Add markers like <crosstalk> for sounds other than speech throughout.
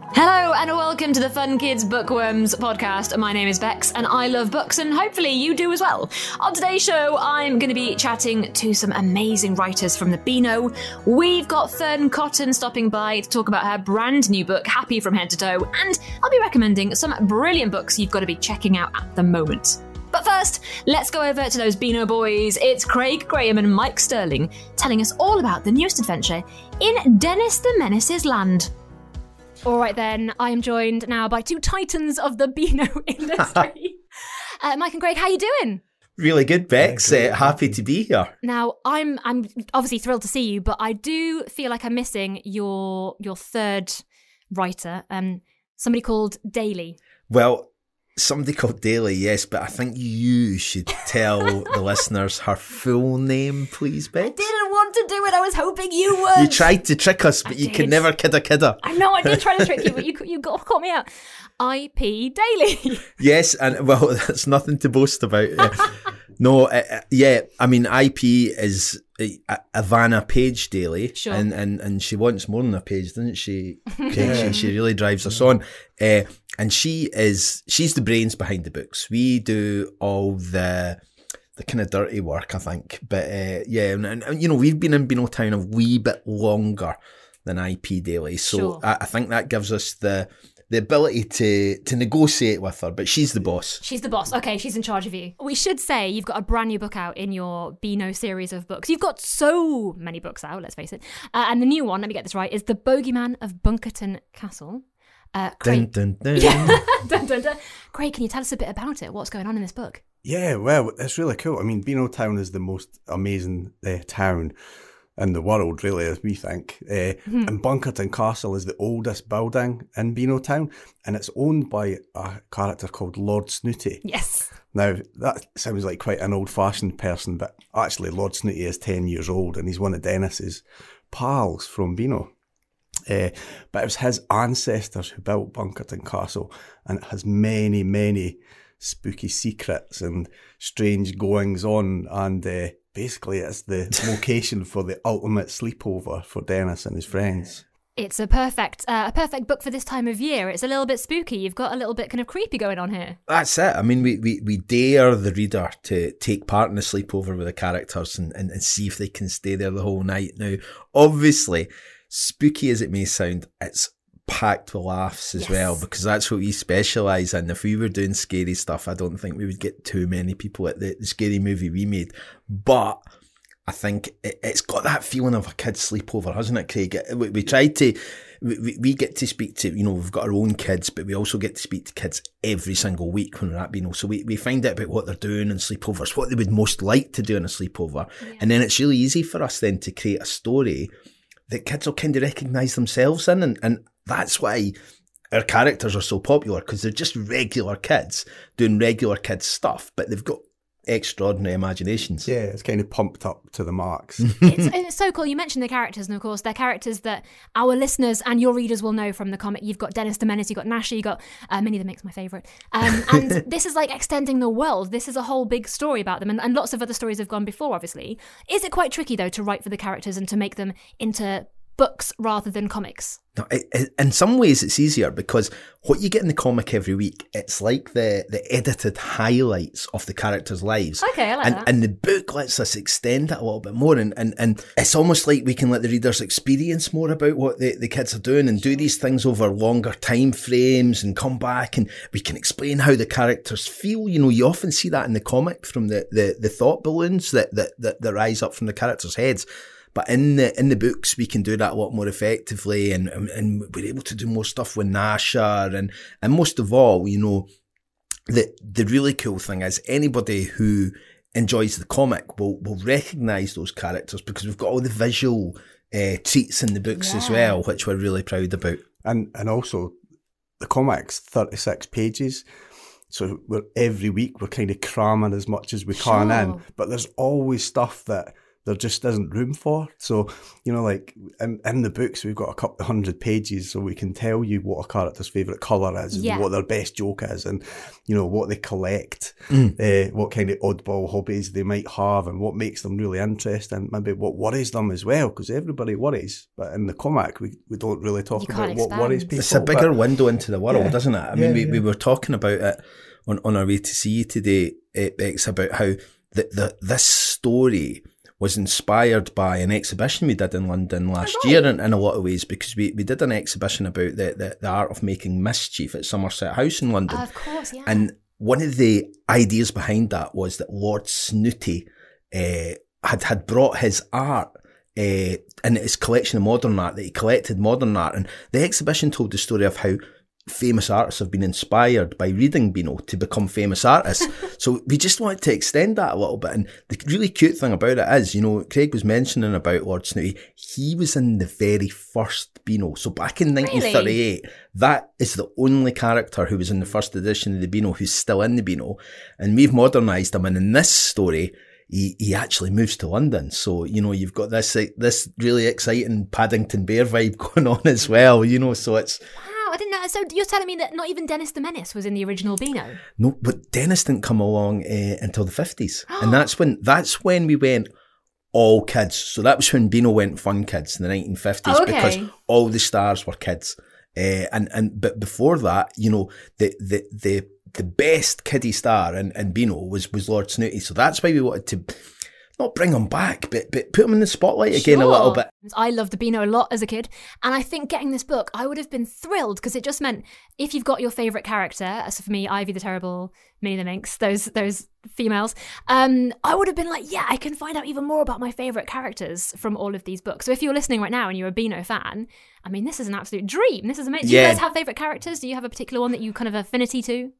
Hello and welcome to the Fun Kids Bookworms podcast. My name is Bex and I love books and hopefully you do as well. On today's show, I'm going to be chatting to some amazing writers from the Beano. We've got Fearne Cotton stopping by to talk about her brand new book, Happy from Head to Toe, and I'll be recommending some brilliant books you've got to be checking out at the moment. But first, let's go over to those Beano boys. It's Craig Graham and Mike Stirling telling us all about the newest adventure in Dennis the Menace's land. All right, then. I am joined now by two titans of the Beano <laughs> industry. <laughs> uh, Mike and Greg, how are you doing? Really good, Bex. Uh, happy to be here. Now, I'm I'm obviously thrilled to see you, but I do feel like I'm missing your your third writer, um, somebody called Daley. Well, somebody called Daley, yes, but I think you should tell the listeners her full name, please, Bex. I didn't want to do it. I was hoping you would. You tried to trick us, but I you did. could never kid a kidder. I know I did try to trick you, but you <laughs> you got caught me out. I.P. Daley. <laughs> Yes, and well, <laughs> that's nothing to boast about. No, uh, uh, yeah, I mean, IP is uh, Ivana Page Daley, Sure. and, and and she wants more than a page, doesn't she? Okay, she, she really drives us on, uh, and she is she's the brains behind the books. We do all the the kind of dirty work, I think. But uh, yeah, and, and, you know, we've been in Beano Town a wee bit longer than IP Daley, so Sure. I, I think that gives us the the ability to to negotiate with her. But she's the boss. She's the boss. Okay, she's in charge of you. We should say you've got a brand new book out in your Beano series of books. You've got so many books out, let's face it. Uh, and the new one, let me get this right, is The Bogeyman of Bunkerton Castle. Uh, Craig, Dun, dun, dun. <laughs> Yeah. dun, dun, dun. Craig, can you tell us a bit about it? What's going on in this book? Yeah, well, it's really cool. I mean, Beano Town is the most amazing uh, town in the world, really, as we think. Uh, And Bunkerton Castle is the oldest building in Beano Town, and it's owned by a character called Lord Snooty. Yes. Now, that sounds like quite an old fashioned person, but actually, Lord Snooty is 10 years old, and he's one of Dennis's pals from Beano. Uh, but it was his ancestors who built Bunkerton Castle, and it has many, many spooky secrets and strange goings on. And uh, basically, it's the <laughs> location for the ultimate sleepover for Dennis and his friends. It's a perfect, uh, a perfect book for this time of year. It's a little bit spooky. You've got a little bit kind of creepy going on here. That's it. I mean, we, we, we dare the reader to take part in a sleepover with the characters and, and, and see if they can stay there the whole night. Now, obviously, spooky as it may sound, it's packed with laughs as Yes. well because that's what we specialise in. If we were doing scary stuff, I don't think we would get too many people at the, the scary movie we made. But I think it, it's got that feeling of a kid's sleepover, hasn't it, Craig? We, we tried to, we, we- get to speak to, you know, we've got our own kids, but we also get to speak to kids every single week when we're at Beano. So we, we find out about what they're doing in sleepovers, what they would most like to do in a sleepover. And then it's really easy for us then to create a story that kids will kind of recognise themselves in. And, and that's why our characters are so popular because they're just regular kids doing regular kids stuff, but they've got extraordinary imaginations. Yeah, it's kind of pumped up to the marks. <laughs> it's, it's so cool. You mentioned the characters, and of course, they're characters that our listeners and your readers will know from the comic. You've got Dennis the Menace, you've got Nash, you've got uh, Minnie the Minx, my favourite. Um, <laughs> and this is like extending the world. This is a whole big story about them, and, and lots of other stories have gone before, obviously. Is it quite tricky, though, to write for the characters and to make them into books rather than comics? No, it, it- in some ways, it's easier because what you get in the comic every week, it's like the, the edited highlights of the characters' lives. Okay, I like and, that. And the book lets us extend it a little bit more. And, and, and it's almost like we can let the readers experience more about what the, the kids are doing and do these things over longer time frames and come back and we can explain how the characters feel. You know, you often see that in the comic from the, the, the thought balloons that, that, that, that rise up from the characters' heads. But in the in the books, we can do that a lot more effectively, and and, and we're able to do more stuff with Gnasher, and and most of all, you know, the the really cool thing is anybody who enjoys the comic will will recognise those characters because we've got all the visual uh, treats in the books as well, which we're really proud about. and and also the comics 36 pages so we're every week we're kind of cramming as much as we can in. But there's always stuff that there just isn't room for. So, you know, like in, in the books, we've got a couple of hundred pages, so we can tell you what a character's favourite colour is, Yeah. and what their best joke is, and, you know, what they collect, Mm. uh, what kind of oddball hobbies they might have, and what makes them really interesting, maybe what worries them as well, because everybody worries. But in the comic, we, we don't really talk You about can't what worries people. It's a bigger but- window into the world, Yeah. isn't it? I Yeah, mean, we, yeah. we were talking about it on, on our way to see you today, Bex, about how the, the, this story was inspired by an exhibition we did in London last right. year in, in a lot of ways because we, we did an exhibition about the, the, the art of making mischief at Somerset House in London. of course, yeah. And one of the ideas behind that was that Lord Snooty uh, had had brought his art uh, in his collection of modern art that he collected modern art, and the exhibition told the story of how famous artists have been inspired by reading Beano to become famous artists. <laughs> so we just wanted to extend that a little bit. And the really cute thing about it is, you know, Craig was mentioning about Lord Snooty. He was in the very first Beano. So back in 1938, that is the only character who was in the first edition of the Beano who's still in the Beano. And we've modernised him. And in this story, he, he actually moves to London. So, you know, you've got this, this really exciting Paddington Bear vibe <laughs> going on as well, you know, so it's, wow, I didn't know. So you're telling me that not even Dennis the Menace was in the original Beano? No, but Dennis didn't come along uh, until the fifties, and that's when that's when we went all kids. So that was when Beano went fun kids in the nineteen fifties Oh, okay. because all the stars were kids. Uh, and and but before that, you know, the the the the best kiddie star in, in Beano was was Lord Snooty. So that's why we wanted to not bring them back, but but put them in the spotlight again a little bit. I loved the Beano a lot as a kid, and I think getting this book, I would have been thrilled because it just meant if you've got your favorite character, so for me, Ivy the Terrible, Minnie the Minx, those those females, um, I would have been like, yeah, I can find out even more about my favorite characters from all of these books. So if you're listening right now and you're a Beano fan, I mean, this is an absolute dream. This is amazing. Do you guys have favorite characters? Do you have a particular one that you kind of affinity to?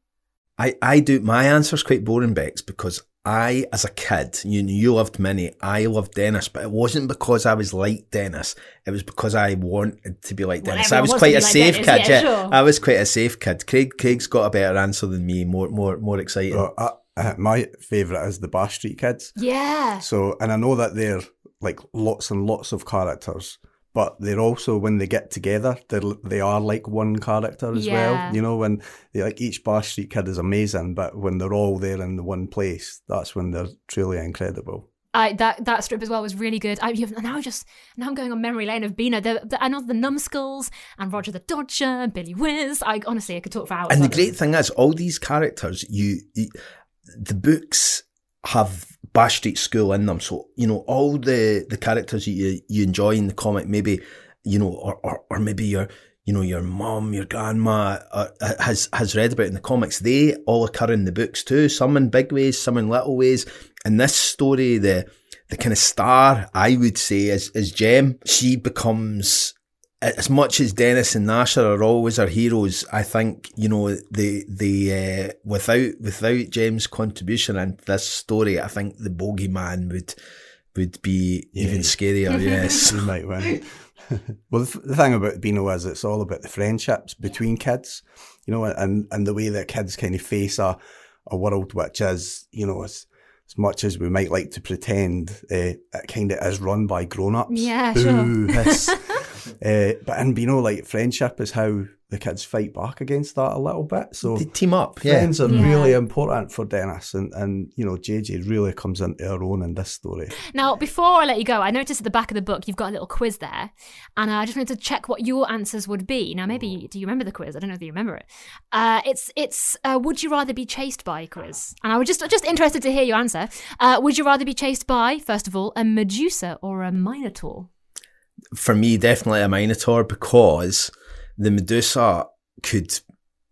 I, I do. My answer's quite boring, Bex, because I, as a kid, you you loved Minnie, I loved Dennis, but it wasn't because I was like Dennis. It was because I wanted to be like Well, Dennis. I was quite a like safe Dennis, kid. yeah, Yeah, sure. I was quite a safe kid. Craig Craig's got a better answer than me. More more more exciting. Well, uh, uh, my favourite is the Bash Street Kids. Yeah. So, and I know that they're like lots and lots of characters, but they're also when they get together, they they are like one character as Yeah. well. You know, when they like each Bash Street Kid is amazing, but when they're all there in the one place, that's when they're truly incredible. I that that strip as well was really good. I you've, now just now I'm going on memory lane of Beano. The, the, I know the Numbskulls and Roger the Dodger, and Billy Whiz. I honestly I could talk for hours. And the great this. thing is, all these characters, you, you the books have Bash Street School in them. So, you know, all the, the characters you, you enjoy in the comic, maybe, you know, or, or, or maybe your, you know, your mum, your grandma uh, has, has read about in the comics. They all occur in the books too. Some in big ways, some in little ways. And this story, the, the kind of star, I would say, is, is Jem. She becomes as much as Dennis and Gnasher are always our heroes, I think you know the the uh, without without James' contribution and this story, I think the bogeyman would would be even scarier. <laughs> yes, you might win. <laughs> well, the, th- the thing about Beano is it's all about the friendships between kids, you know, and, and the way that kids kind of face a, a world which is, you know, as, as much as we might like to pretend, uh, it kind of is run by grown ups. Yeah, sure. <laughs> uh, but in Beano, like, friendship is how the kids fight back against that a little bit. So they team up. Yeah, friends are Yeah. really important for Dennis, and, and, you know, JJ really comes into her own in this story. Now, before I let you go, I noticed at the back of the book you've got a little quiz there, and I just wanted to check what your answers would be. Now, maybe do you remember the quiz? I don't know if you remember it. Uh, it's it's uh, would you rather be chased by quiz, and I was just just interested to hear your answer. Uh, would you rather be chased by first of all a Medusa or a Minotaur? For me, definitely a Minotaur because the Medusa could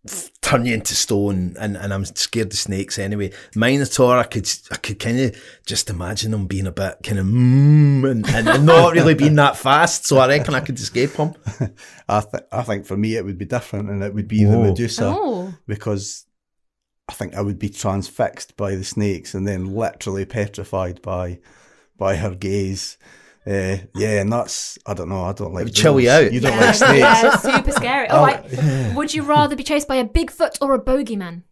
f- turn you into stone, and, and I'm scared of snakes anyway. Minotaur, I could I could kind of just imagine them being a bit kind of mm, and, and, and not really being that fast. So I reckon I could escape them. <laughs> I, th- I think for me it would be different, and it would be the Medusa Oh, because I think I would be transfixed by the snakes and then literally petrified by by her gaze. Uh, yeah, and that's I don't know. I don't like would chill you out. You don't yeah, like snakes. <laughs> yeah, super scary. All Oh, right. Would you rather be chased by a Bigfoot or a bogeyman?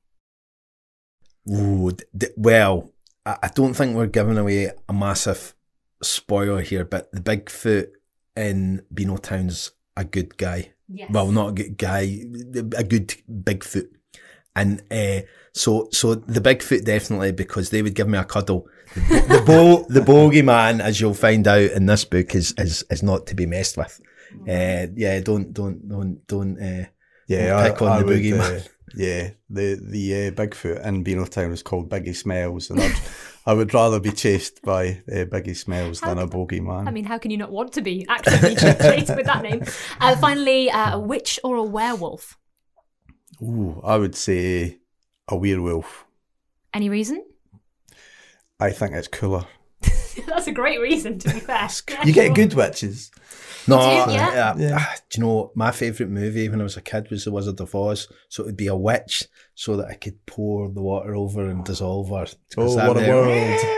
Ooh, d- d- well, I, I don't think we're giving away a massive spoiler here, but the Bigfoot in Beano Town's a good guy. Yes. Well, not a good guy, a good Bigfoot. And uh, so, so the Bigfoot definitely because they would give me a cuddle. The, the bo- the bogeyman, as you'll find out in this book, is is is not to be messed with. Uh, yeah, don't don't don't don't. Uh, Yeah, Pick on the would, boogeyman. uh, <laughs> yeah, the the uh, Bigfoot in Beano Town is called Biggie Smells, and I'd, I would rather be chased by uh, Biggie Smells than a bogeyman. I mean, how can you not want to be actively <laughs> chased with that name? Uh, finally, uh, a witch or a werewolf? Ooh, I would say a werewolf. Any reason? I think it's cooler. <laughs> That's a great reason, to be fair. You get good witches. No, Do you? Yeah. uh, ah, do you know my favourite movie when I was a kid was The Wizard of Oz? So it would be a witch, so that I could pour the water over and dissolve her. 'Cause Oh, that what a there- world! <laughs>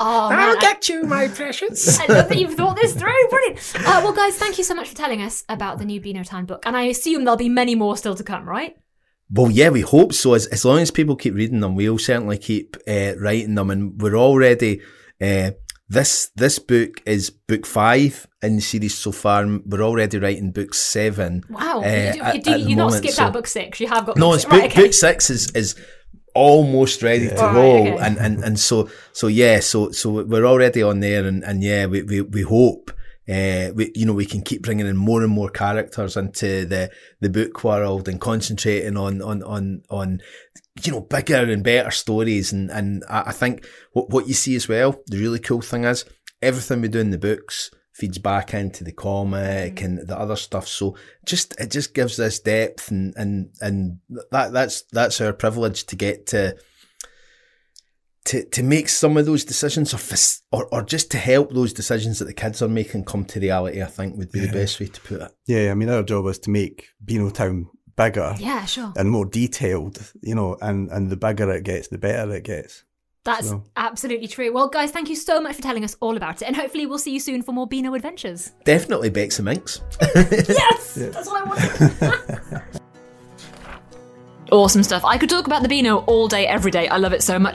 Oh, man, I'll I- get you, my precious. I love that you've thought this through. Brilliant. Uh, well, guys, thank you so much for telling us about the new Beano Time book. And I assume there'll be many more still to come, right? Well, yeah, we hope so. As, as long as people keep reading them, we'll certainly keep uh, writing them. And we're already uh, this this book is book five in the series so far. We're already writing book seven. Wow. uh, you, do, at- you, do, the you not moment, skipped so- out book six. You have got No, it's book, Right, okay. book six is is almost ready to Yeah. Right, roll, okay. and, and and so so yeah, so so we're already on there, and and yeah, we we, we hope. Uh, we, you know, we can keep bringing in more and more characters into the, the book world and concentrating on, on, on, on, you know, bigger and better stories. And, and I, I think what, what you see as well, the really cool thing is everything we do in the books feeds back into the comic and the other stuff. So just, it just gives us depth and, and, and that, that's, that's our privilege to get to, to, to make some of those decisions or, fas- or or just to help those decisions that the kids are making come to reality, I think would be the best way to put it. Yeah, I mean, our job is to make Beano Town bigger Yeah, sure. and more detailed, you know, and, and the bigger it gets, the better it gets. That's So- absolutely true. Well, guys, thank you so much for telling us all about it. And hopefully we'll see you soon for more Beano adventures. Definitely Bex and Minx. <laughs> Yes! That's what I wanted. <laughs> awesome stuff. I could talk about the Beano all day, every day. I love it so much.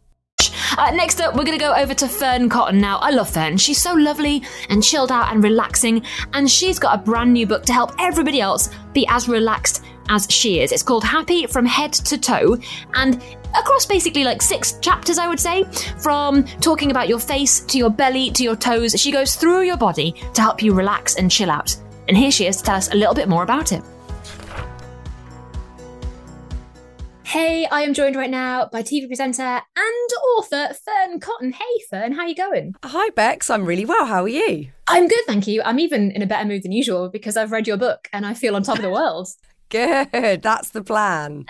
Uh, next up, we're going to go over to Fearne Cotton now. I love Fern. She's so lovely and chilled out and relaxing, and she's got a brand new book to help everybody else be as relaxed as she is. It's called Happy from Head to Toe, and across basically like six chapters, I would say, from talking about your face to your belly to your toes, she goes through your body to help you relax and chill out. And here she is to tell us a little bit more about it. Hey, I am joined right now by TV presenter and author Fearne Cotton. Hey, Fearne, how are you going? Hi, Bex. I'm really well. How are you? I'm good, thank you. I'm even in a better mood than usual because I've read your book and I feel on top of the world. <laughs> Good. That's the plan.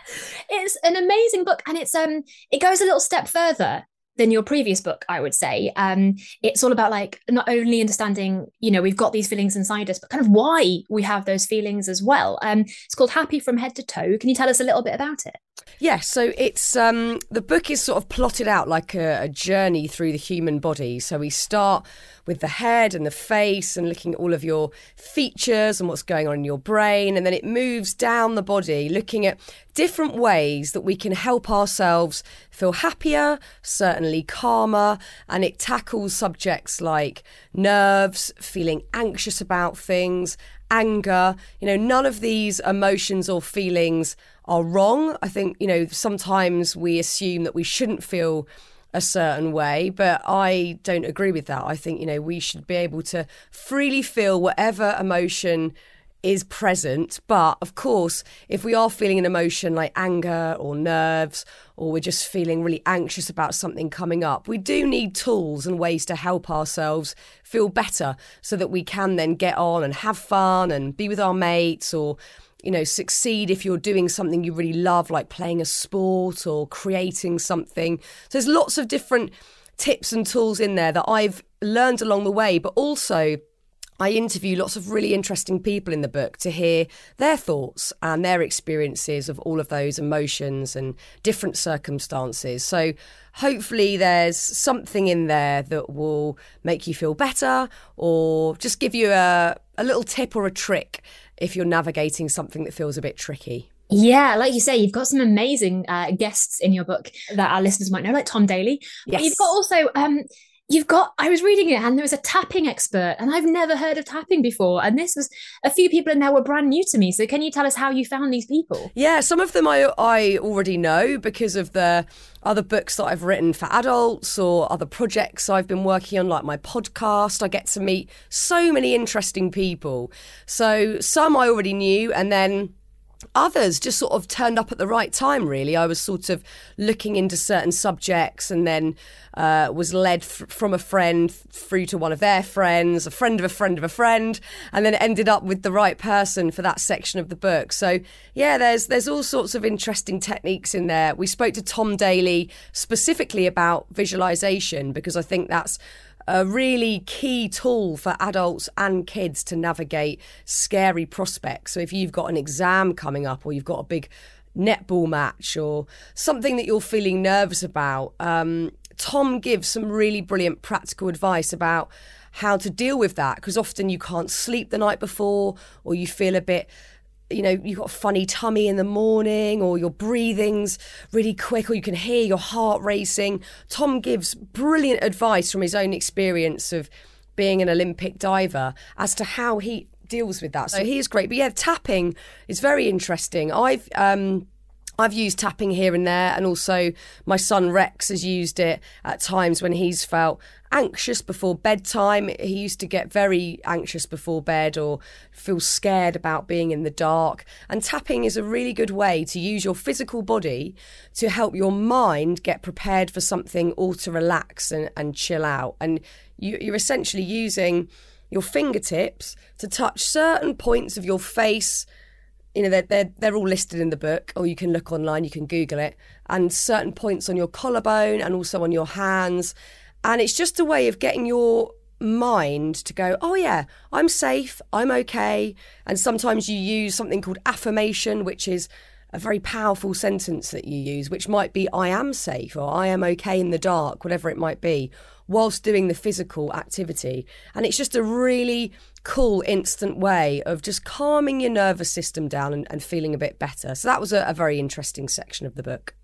It's an amazing book and it's um it goes a little step further than your previous book, I would say. Um it's all about like not only understanding, you know, we've got these feelings inside us, but kind of why we have those feelings as well. Um it's called Happy from Head to Toe. Can you tell us a little bit about it? Yeah, so it's um the book is sort of plotted out like a, a journey through the human body. So we start with the head and the face and looking at all of your features and what's going on in your brain and then it moves down the body looking at different ways that we can help ourselves feel happier, certainly calmer, and it tackles subjects like nerves, feeling anxious about things, anger. You know, none of these emotions or feelings are wrong. I think, you know, sometimes we assume that we shouldn't feel a certain way, but I don't agree with that. I think, you know, we should be able to freely feel whatever emotion is present. But of course, if we are feeling an emotion like anger or nerves, or we're just feeling really anxious about something coming up, we do need tools and ways to help ourselves feel better so that we can then get on and have fun and be with our mates or you know, succeed if you're doing something you really love, like playing a sport or creating something. So there's lots of different tips and tools in there that I've learned along the way, but also I interview lots of really interesting people in the book to hear their thoughts and their experiences of all of those emotions and different circumstances. So, hopefully, there's something in there that will make you feel better or just give you a, a little tip or a trick if you're navigating something that feels a bit tricky. Yeah, like you say, you've got some amazing uh, guests in your book that our listeners might know, like Tom Daley. Yes. But you've got also um, you've got i was reading it and there was a tapping expert and i've never heard of tapping before and this was a few people in there were brand new to me so can you tell us how you found these people Yeah, some of them I I already know because of the other books that I've written for adults or other projects I've been working on, like my podcast. I get to meet so many interesting people. So some I already knew, and then others just sort of turned up at the right time really. I was sort of looking into certain subjects and then uh, was led f- from a friend through to one of their friends a friend of a friend of a friend and then ended up with the right person for that section of the book. So yeah there's there's all sorts of interesting techniques in there. We spoke to tom daley specifically about visualization because i think that's a really key tool for adults and kids to navigate scary prospects. So if you've got an exam coming up or you've got a big netball match or something that you're feeling nervous about, um, Tom gives some really brilliant practical advice about how to deal with that because often you can't sleep the night before or you feel a bit you know, you've got a funny tummy in the morning, or your breathing's really quick, or you can hear your heart racing. Tom gives brilliant advice from his own experience of being an Olympic diver as to how he deals with that. So he is great. But yeah, tapping is very interesting. I've um I've used tapping here and there, and also my son Rex has used it at times when he's felt anxious before bedtime. He used to get very anxious before bed or feel scared about being in the dark. And tapping is a really good way to use your physical body to help your mind get prepared for something or to relax and, and chill out. And you, you're essentially using your fingertips to touch certain points of your face you know they're, they're they're all listed in the book or you can look online you can google it and certain points on your collarbone and also on your hands. And it's just a way of getting your mind to go oh yeah i'm safe i'm okay. And sometimes you use something called affirmation which is a very powerful sentence that you use which might be i am safe or i am okay in the dark whatever it might be whilst doing the physical activity. And it's just a really cool instant way of just calming your nervous system down and, and feeling a bit better. So that was a, a very interesting section of the book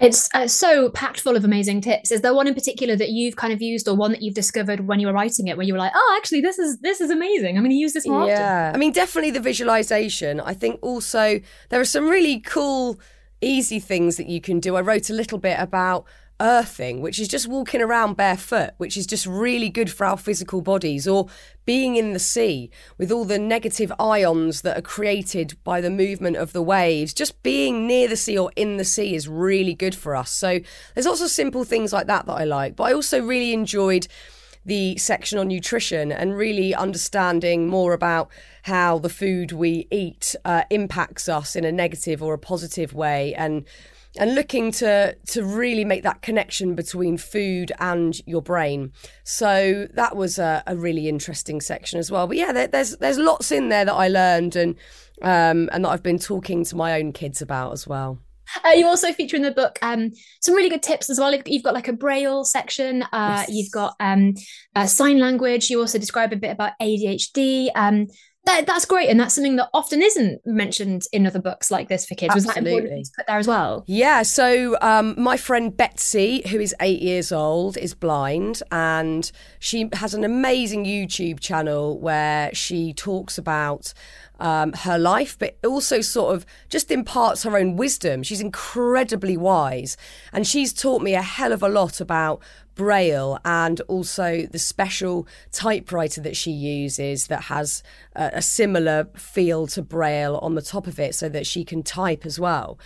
it's uh, so packed full of amazing tips. Is there one in particular that you've kind of used or one that you've discovered when you were writing it where you were like oh actually this is this is amazing. I'm going to use this more often. Yeah. I mean definitely the visualization. I think also there are some really cool easy things that you can do. I wrote a little bit about earthing, which is just walking around barefoot, which is just really good for our physical bodies, or being in the sea with all the negative ions that are created by the movement of the waves. Just being near the sea or in the sea is really good for us. So there's lots of simple things like that that I like. But I also really enjoyed the section on nutrition and really understanding more about how the food we eat uh, impacts us in a negative or a positive way and and looking to to really make that connection between food and your brain. So that was a, a really interesting section as well. But yeah, there, there's there's lots in there that I learned and um, and that I've been talking to my own kids about as well. Uh, you also feature in the book um, some really good tips as well. You've got like a braille section. Uh, Yes. You've got um, uh, sign language. You also describe a bit about ADHD. Um, that, that's great, and that's something that often isn't mentioned in other books like this for kids. Was that important Absolutely. to put there as well? Yeah, so um, my friend Betsy, who is eight years old, is blind, and she has an amazing YouTube channel where she talks about um, her life, but also sort of just imparts her own wisdom. She's incredibly wise, and she's taught me a hell of a lot about Braille and also the special typewriter that she uses that has a, a similar feel to Braille on the top of it so that she can type as well.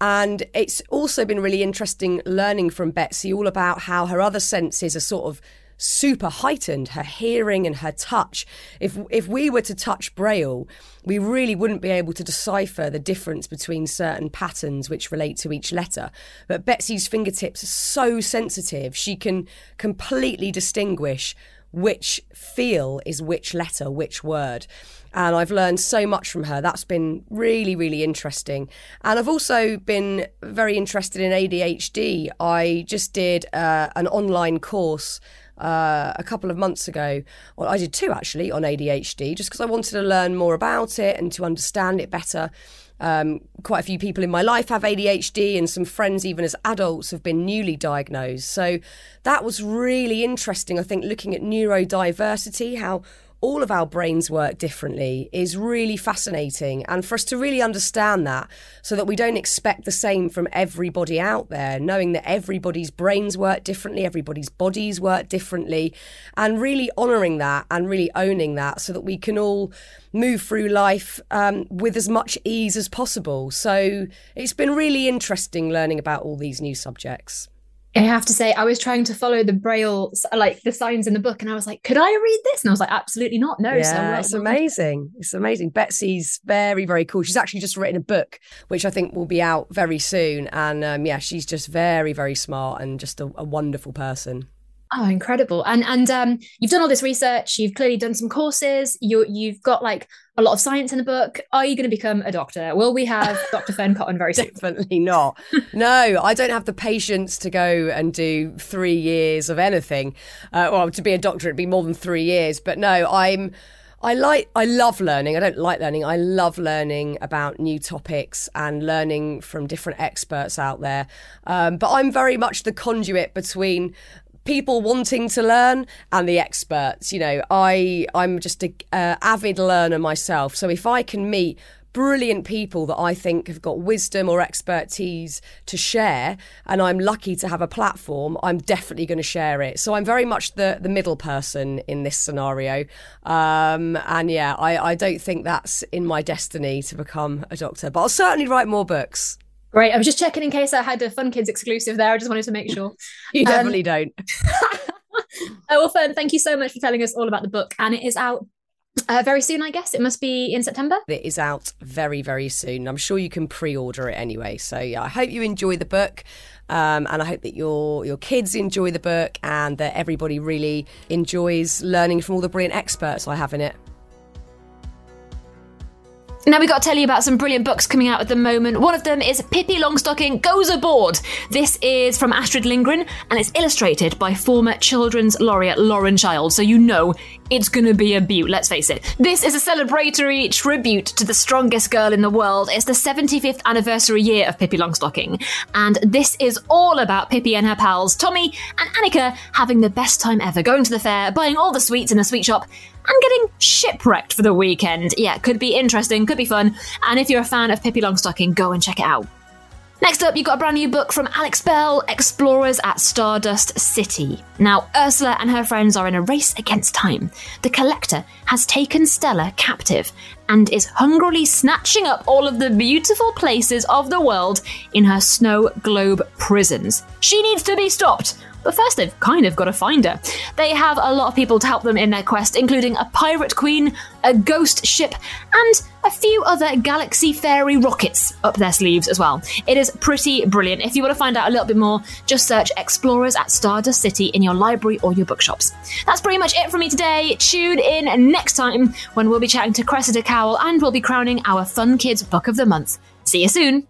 And it's also been really interesting learning from Betsy all about how her other senses are sort of super heightened, her hearing and her touch. If if we were to touch Braille, we really wouldn't be able to decipher the difference between certain patterns which relate to each letter. But Betsy's fingertips are so sensitive, she can completely distinguish which feel is which letter, which word. And I've learned so much from her. That's been really, really interesting. And I've also been very interested in ADHD. I just did uh, an online course uh, a couple of months ago. Well, I did two actually on ADHD, just because I wanted to learn more about it and to understand it better. Um, quite a few people in my life have ADHD, and some friends, even as adults, have been newly diagnosed. So that was really interesting. I think looking at neurodiversity, how all of our brains work differently is really fascinating. And for us to really understand that so that we don't expect the same from everybody out there, knowing that everybody's brains work differently, everybody's bodies work differently, and really honouring that and really owning that so that we can all move through life um, with as much ease as possible. So it's been really interesting learning about all these new subjects. I have to say, I was trying to follow the braille, like the signs in the book, and I was like, "Could I read this?" And I was like, "Absolutely not, no." Yeah, so it's <laughs> amazing. It's amazing. Betsy's very, very cool. She's actually just written a book, which I think will be out very soon. And um, yeah, she's just very, very smart and just a, a wonderful person. Oh, incredible! And and um, you've done all this research. You've clearly done some courses. You you've got like a lot of science in the book. Are you going to become a doctor? Will we have <laughs> Dr. Fearne Cotton very soon? Definitely not. no, I don't have the patience to go and do three years of anything. Uh, well, to be a doctor, it'd be more than three years. But no, I'm. I like I love learning. I don't like learning. I love learning about new topics and learning from different experts out there. Um, but I'm very much the conduit between people wanting to learn and the experts. You know, I I'm just a uh, avid learner myself. So if I can meet brilliant people that I think have got wisdom or expertise to share, and I'm lucky to have a platform, I'm definitely going to share it. So I'm very much the, the middle person in this scenario. Um, and yeah, I, I don't think that's in my destiny to become a doctor, but I'll certainly write more books. Great. I was just checking in case I had a Fun Kids exclusive there. I just wanted to make sure. <laughs> You Um, definitely don't. Oh, <laughs> well, Fearne, thank you so much for telling us all about the book. And it is out uh, very soon, I guess. It must be in September. It is out very, very soon. I'm sure you can pre-order it anyway. So yeah, I hope you enjoy the book, um, and I hope that your your kids enjoy the book, and that everybody really enjoys learning from all the brilliant experts I have in it. Now we've got to tell you about some brilliant books coming out at the moment. One of them is Pippi Longstocking Goes Aboard. This is from Astrid Lindgren and it's illustrated by former Children's Laureate Lauren Child, so you know it's gonna be a beaut, let's face it. This is a celebratory tribute to the strongest girl in the world. It's the 75th anniversary year of Pippi Longstocking, and this is all about Pippi and her pals Tommy and Annika having the best time ever, going to the fair, buying all the sweets in the sweet shop, and getting shipwrecked for the weekend. Yeah, could be interesting, could be fun. And if you're a fan of Pippi Longstocking, go and check it out. Next up, you've got a brand new book from Alex Bell Explorers at Stardust City. Now, Ursula and her friends are in a race against time. The Collector has taken Stella captive and is hungrily snatching up all of the beautiful places of the world in her snow globe prisons. She needs to be stopped. But first, they've kind of got to find her. They have a lot of people to help them in their quest, including a pirate queen, a ghost ship, and a few other galaxy fairy rockets up their sleeves as well. It is pretty brilliant. If you want to find out a little bit more, just search Explorers at Stardust City in your library or your bookshops. That's pretty much it from me today. Tune in next time when we'll be chatting to Cressida Cowell and we'll be crowning our Fun Kids Book of the Month. See you soon.